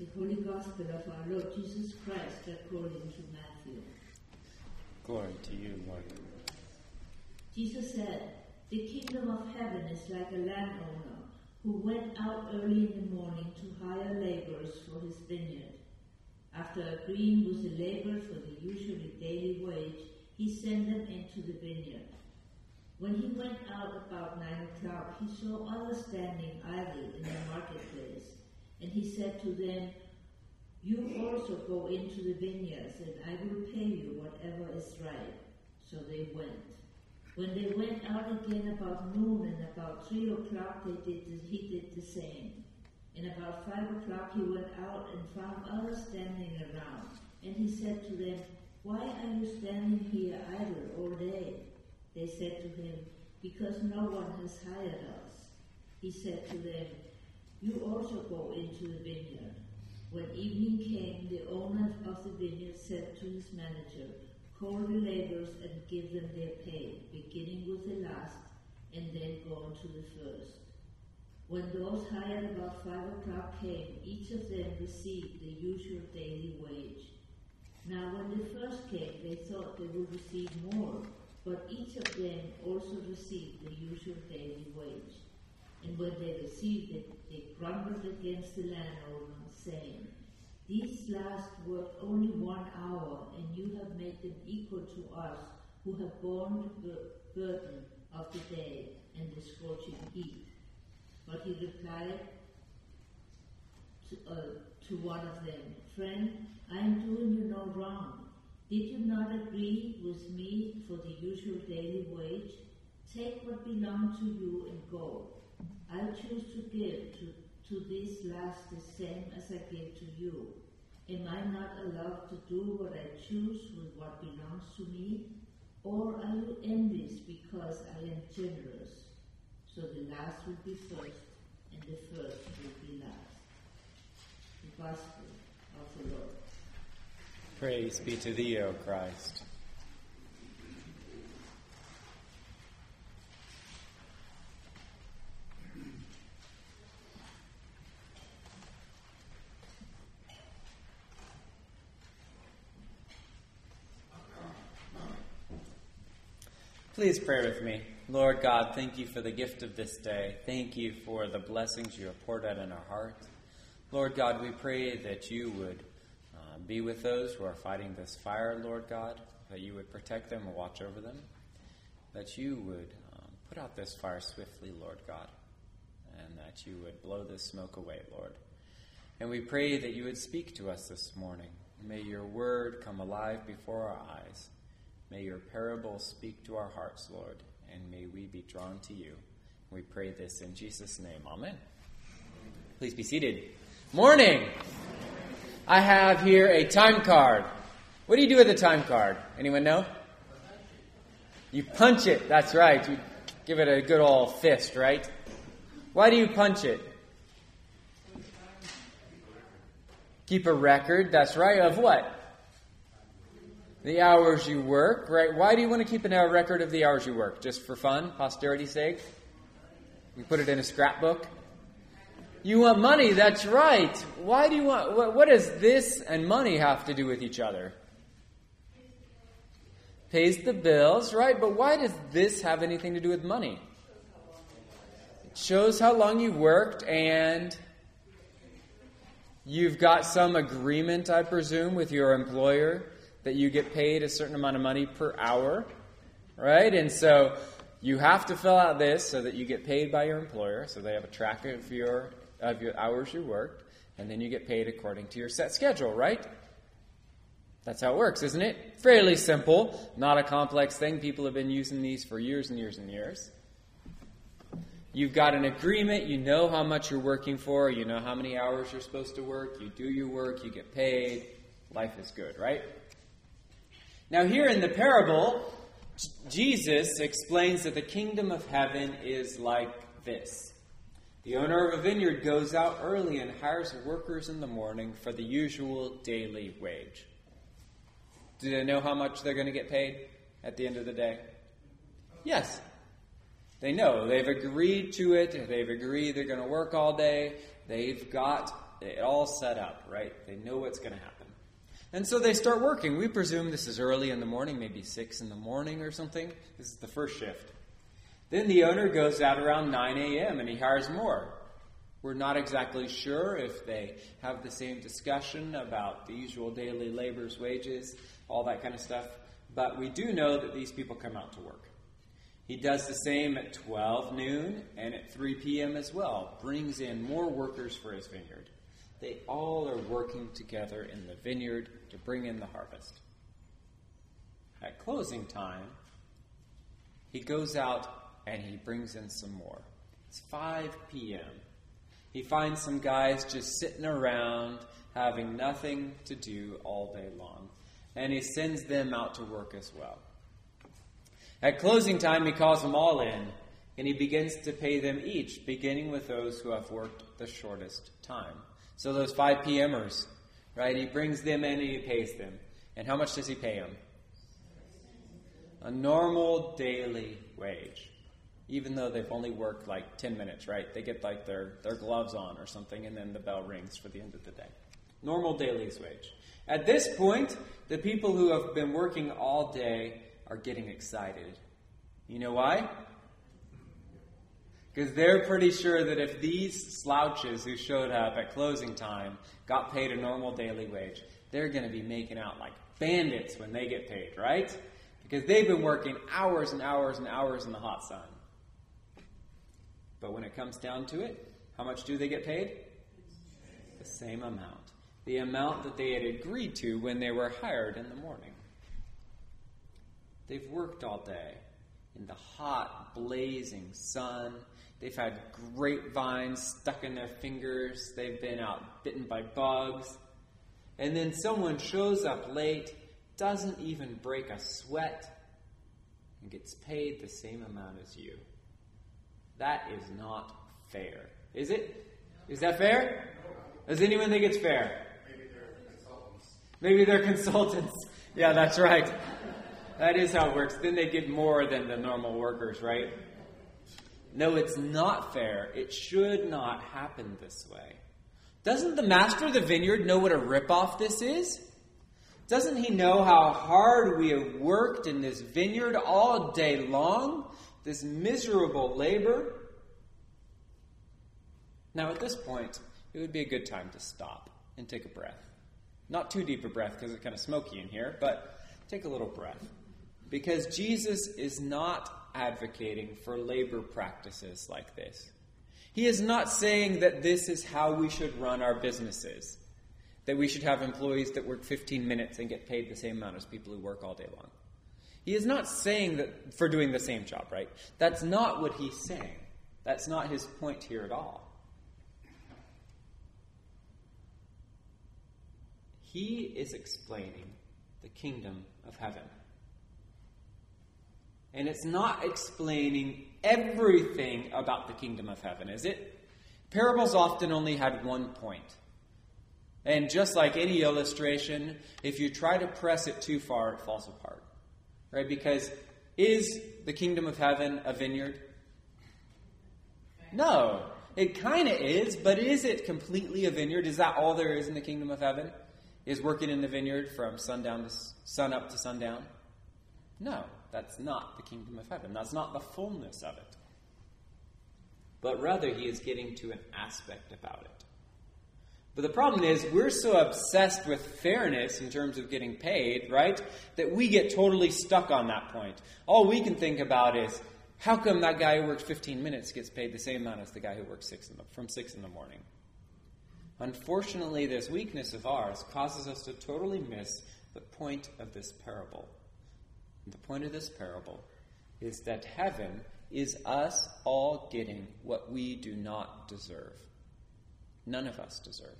The Holy Gospel of our Lord Jesus Christ according to Matthew. Glory to you, Lord. Jesus said, The kingdom of heaven is like a landowner who went out early in the morning to hire laborers for his vineyard. After agreeing with the laborers for the usually daily wage, he sent them into the vineyard. When he went out about nine o'clock, he saw others standing idle in the marketplace, and he said to them, You also go into the vineyards, and I will pay you whatever is right. So they went. When they went out again about noon and about three o'clock, they did the, he did the same. And about five o'clock he went out and found others standing around. And he said to them, Why are you standing here idle all day? They said to him, Because no one has hired us. He said to them, You also go into the vineyard. When evening came, the owner of the vineyard said to his manager, Call the laborers and give them their pay, beginning with the last and then going to the first. When those hired about five o'clock came, each of them received the usual daily wage. Now when the first came, they thought they would receive more, but each of them also received the usual daily wage. And when they received it, they grumbled against the landowner, saying, These last worked only one hour, and you have made them equal to us, who have borne the burden of the day and the scorching heat. But he replied to, uh, to one of them, Friend, I am doing you no wrong. Did you not agree with me for the usual daily wage? Take what belongs to you and go. I choose to give to, to this last the same as I gave to you. Am I not allowed to do what I choose with what belongs to me? Or are you envious because I am generous? So the last will be first, and the first will be last. The Gospel of the Lord. Praise be to thee, O Christ. Please pray with me. Lord God, thank you for the gift of this day. Thank you for the blessings you have poured out in our hearts. Lord God, we pray that you would uh, be with those who are fighting this fire, Lord God, that you would protect them and watch over them, that you would um, put out this fire swiftly, Lord God, and that you would blow this smoke away, Lord. And we pray that you would speak to us this morning. May your word come alive before our eyes. May your parables speak to our hearts, Lord, and may we be drawn to you. We pray this in Jesus' name. Amen. Please be seated. Morning! I have here a time card. What do you do with a time card? Anyone know? You punch it. That's right. You give it a good old fist, right? Why do you punch it? Keep a record. That's right. Of what? The hours you work, right? Why do you want to keep hour record of the hours you work? Just for fun, posterity's sake? You put it in a scrapbook? You want money, that's right. Why do you want, what, what does this and money have to do with each other? Pays the bills, right? But why does this have anything to do with money? It shows how long you worked and you've got some agreement, I presume, with your employer that you get paid a certain amount of money per hour, right? And so you have to fill out this so that you get paid by your employer, so they have a track of your of your hours you worked, and then you get paid according to your set schedule, right? That's how it works, isn't it? Fairly simple, not a complex thing. People have been using these for years and years and years. You've got an agreement, you know how much you're working for, you know how many hours you're supposed to work, you do your work, you get paid, life is good, right? Now, here in the parable, Jesus explains that the kingdom of heaven is like this. The owner of a vineyard goes out early and hires workers in the morning for the usual daily wage. Do they know how much they're going to get paid at the end of the day? Yes. They know. They've agreed to it. They've agreed they're going to work all day. They've got it all set up, right? They know what's going to happen. And so they start working. We presume this is early in the morning, maybe 6 in the morning or something. This is the first shift. Then the owner goes out around 9 a.m. and he hires more. We're not exactly sure if they have the same discussion about the usual daily labor's wages, all that kind of stuff, but we do know that these people come out to work. He does the same at 12 noon and at 3 p.m. as well, brings in more workers for his vineyard. They all are working together in the vineyard to bring in the harvest. At closing time, he goes out and he brings in some more. It's 5 p.m. He finds some guys just sitting around having nothing to do all day long, and he sends them out to work as well. At closing time, he calls them all in, and he begins to pay them each, beginning with those who have worked the shortest time. So those 5 PMers, right? He brings them in and he pays them. And how much does he pay them? A normal daily wage. Even though they've only worked like 10 minutes, right? They get like their, their gloves on or something, and then the bell rings for the end of the day. Normal daily's wage. At this point, the people who have been working all day are getting excited. You know why? Because they're pretty sure that if these slouches who showed up at closing time got paid a normal daily wage, they're going to be making out like bandits when they get paid, right? Because they've been working hours and hours and hours in the hot sun. But when it comes down to it, how much do they get paid? The same amount. The amount that they had agreed to when they were hired in the morning. They've worked all day in the hot, blazing sun. They've had grapevines stuck in their fingers. They've been out bitten by bugs. And then someone shows up late, doesn't even break a sweat, and gets paid the same amount as you. That is not fair. Is it? Is that fair? Does anyone think it's fair? Maybe they're consultants. Maybe they're consultants. Yeah, that's right. That is how it works. Then they get more than the normal workers, right? No, it's not fair. It should not happen this way. Doesn't the master of the vineyard know what a ripoff this is? Doesn't he know how hard we have worked in this vineyard all day long? This miserable labor? Now, at this point, it would be a good time to stop and take a breath. Not too deep a breath because it's kind of smoky in here, but take a little breath. Because Jesus is not advocating for labor practices like this. He is not saying that this is how we should run our businesses, that we should have employees that work 15 minutes and get paid the same amount as people who work all day long. He is not saying that for doing the same job, right? That's not what he's saying. That's not his point here at all. He is explaining the kingdom of heaven. And it's not explaining everything about the kingdom of heaven, is it? Parables often only had one point. And just like any illustration, if you try to press it too far, it falls apart. Right? Because is the kingdom of heaven a vineyard? No. It kind of is, but is it completely a vineyard? Is that all there is in the kingdom of heaven? Is working in the vineyard from sundown to sun up to sundown? No. That's not the kingdom of heaven. That's not the fullness of it. But rather, he is getting to an aspect about it. But the problem is, we're so obsessed with fairness in terms of getting paid, right, that we get totally stuck on that point. All we can think about is, how come that guy who works 15 minutes gets paid the same amount as the guy who works six the, from 6 in the morning? Unfortunately, this weakness of ours causes us to totally miss the point of this parable. The point of this parable is that heaven is us all getting what we do not deserve. None of us deserve.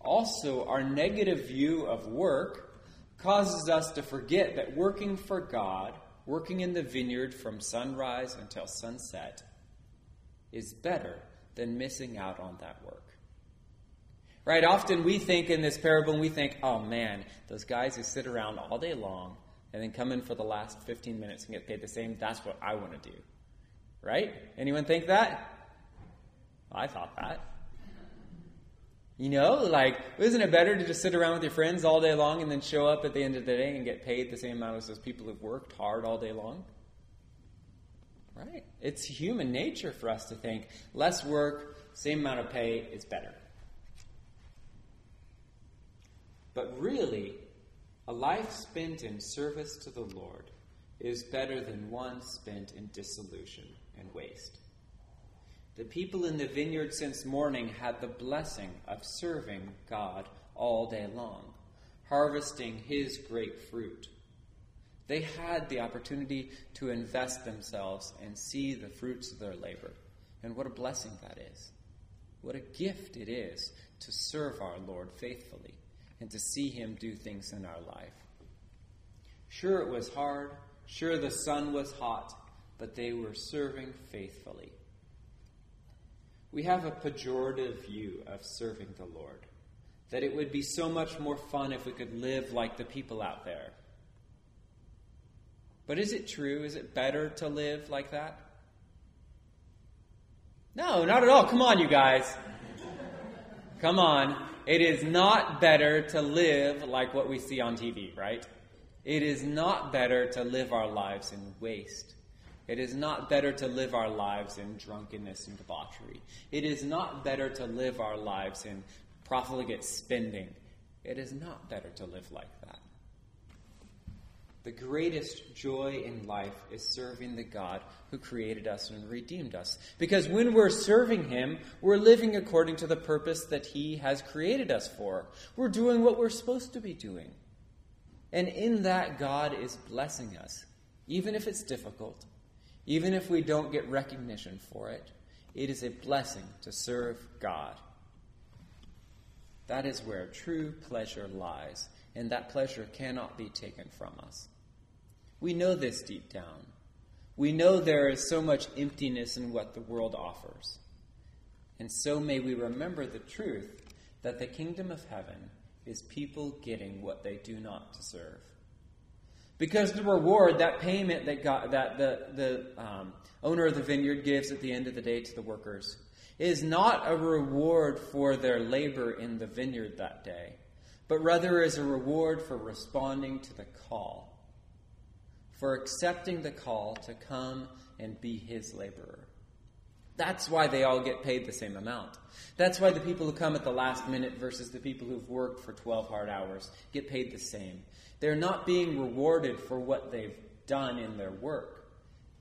Also, our negative view of work causes us to forget that working for God, working in the vineyard from sunrise until sunset, is better than missing out on that work. Right? Often we think in this parable, and we think, oh man, those guys who sit around all day long and then come in for the last 15 minutes and get paid the same, that's what I want to do. Right? Anyone think that? I thought that. You know, like, isn't it better to just sit around with your friends all day long and then show up at the end of the day and get paid the same amount as those people who've worked hard all day long? Right? It's human nature for us to think less work, same amount of pay is better. But really, a life spent in service to the Lord is better than one spent in dissolution and waste. The people in the vineyard since morning had the blessing of serving God all day long, harvesting His great fruit. They had the opportunity to invest themselves and see the fruits of their labor. And what a blessing that is. What a gift it is to serve our Lord faithfully and to see Him do things in our life. Sure, it was hard. Sure, the sun was hot, but they were serving faithfully. We have a pejorative view of serving the Lord, that it would be so much more fun if we could live like the people out there. But is it true? Is it better to live like that? No, not at all. Come on, you guys. Come on. It is not better to live like what we see on TV, right? It is not better to live our lives in waste. It is not better to live our lives in drunkenness and debauchery. It is not better to live our lives in profligate spending. It is not better to live like that. The greatest joy in life is serving the God who created us and redeemed us. Because when we're serving Him, we're living according to the purpose that He has created us for. We're doing what we're supposed to be doing. And in that, God is blessing us, even if it's difficult, even if we don't get recognition for it. It is a blessing to serve God. That is where true pleasure lies, and that pleasure cannot be taken from us. We know this deep down. We know there is so much emptiness in what the world offers. And so may we remember the truth that the kingdom of heaven is people getting what they do not deserve. Because the reward, that payment that, that the, the um, owner of the vineyard gives at the end of the day to the workers, is not a reward for their labor in the vineyard that day, but rather is a reward for responding to the call for accepting the call to come and be his laborer. That's why they all get paid the same amount. That's why the people who come at the last minute versus the people who've worked for 12 hard hours get paid the same. They're not being rewarded for what they've done in their work,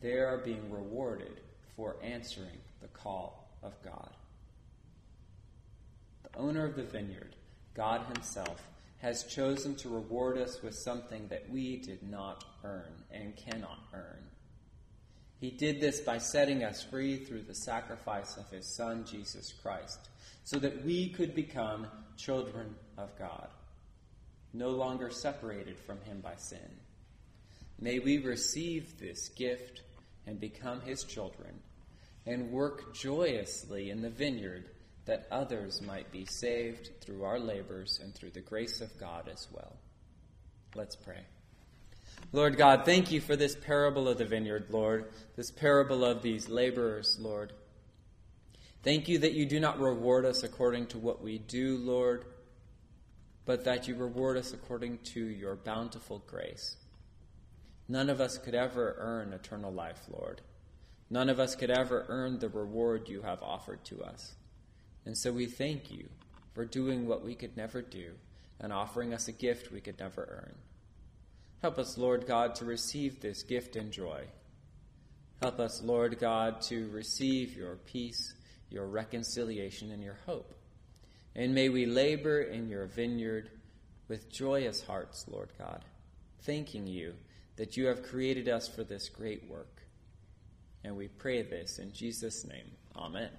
they are being rewarded for answering the call of God. The owner of the vineyard, God Himself, has chosen to reward us with something that we did not earn and cannot earn. He did this by setting us free through the sacrifice of His Son, Jesus Christ, so that we could become children of God, no longer separated from Him by sin. May we receive this gift and become His children and work joyously in the vineyard that others might be saved through our labors and through the grace of God as well. Let's pray. Lord God, thank you for this parable of the vineyard, Lord, this parable of these laborers, Lord. Thank you that you do not reward us according to what we do, Lord, but that you reward us according to your bountiful grace. None of us could ever earn eternal life, Lord. None of us could ever earn the reward you have offered to us. And so we thank you for doing what we could never do and offering us a gift we could never earn. Help us, Lord God, to receive this gift and joy. Help us, Lord God, to receive your peace, your reconciliation, and your hope. And may we labor in your vineyard with joyous hearts, Lord God, thanking you that you have created us for this great work. And we pray this in Jesus' name. Amen.